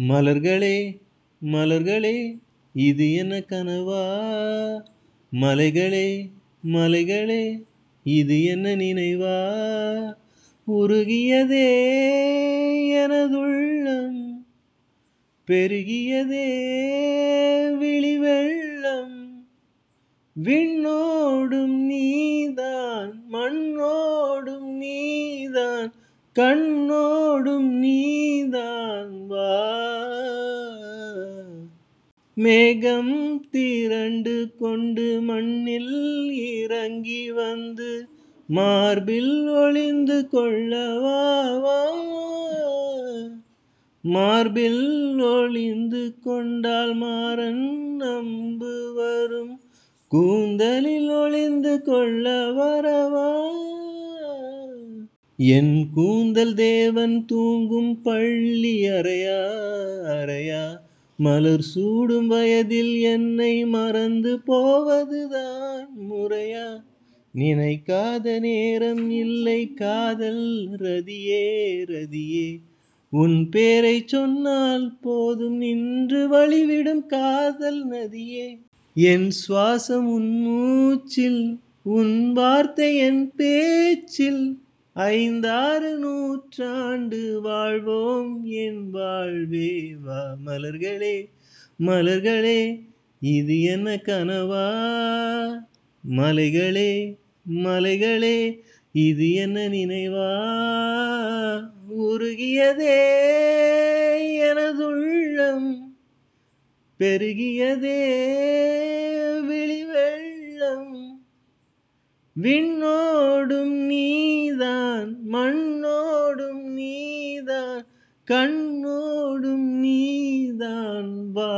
மலர்களே மலர்களே இது என்ன கனவா? மலைகளே மலைகளே இது என்ன நினைவா? உருகியதே எனதுள்ளம் பெருகியதே விழிவெள்ளம். விண்ணோடும் நீதான் மண்ணோ கண்ணோடும் நீதான் வா. மேகம் திரண்டு கொண்டு மண்ணில் இறங்கி வந்து மார்பில் ஒளிந்து கொள்ளவாவா மார்பில் ஒளிந்து கொண்டால் மாறன் நம்பு வரும். கூந்தலில் ஒளிந்து கொள்ள வரவா. என் கூந்தல் தேவன் தூங்கும் பள்ளி அறையா அறையா. மலர் சூடும் வயதில் என்னை மறந்து போவதுதான் முறையா. நினைக்காத நேரம் இல்லை காதல் ரதியே ரதியே. உன் பேரை சொன்னால் போதும் நின்று வழிவிடும் காதல் நதியே. என் சுவாசம் உன் மூச்சில் உன் வார்த்தை என் பேச்சில். ஐந்தாறு நூற்றாண்டு வாழ்வோம் என் வாழ்வே. வா மலர்களே மலர்களே இது என்ன கனவா? மலைகளே மலைகளே இது என்ன நினைவா? உருகியதே எனதுள்ளம் பெருகியதே விழிவெள்ளம் விண்ணோடும் நீ மண்ணோடும் நீதான் கண்ணோடும் நீதான் வா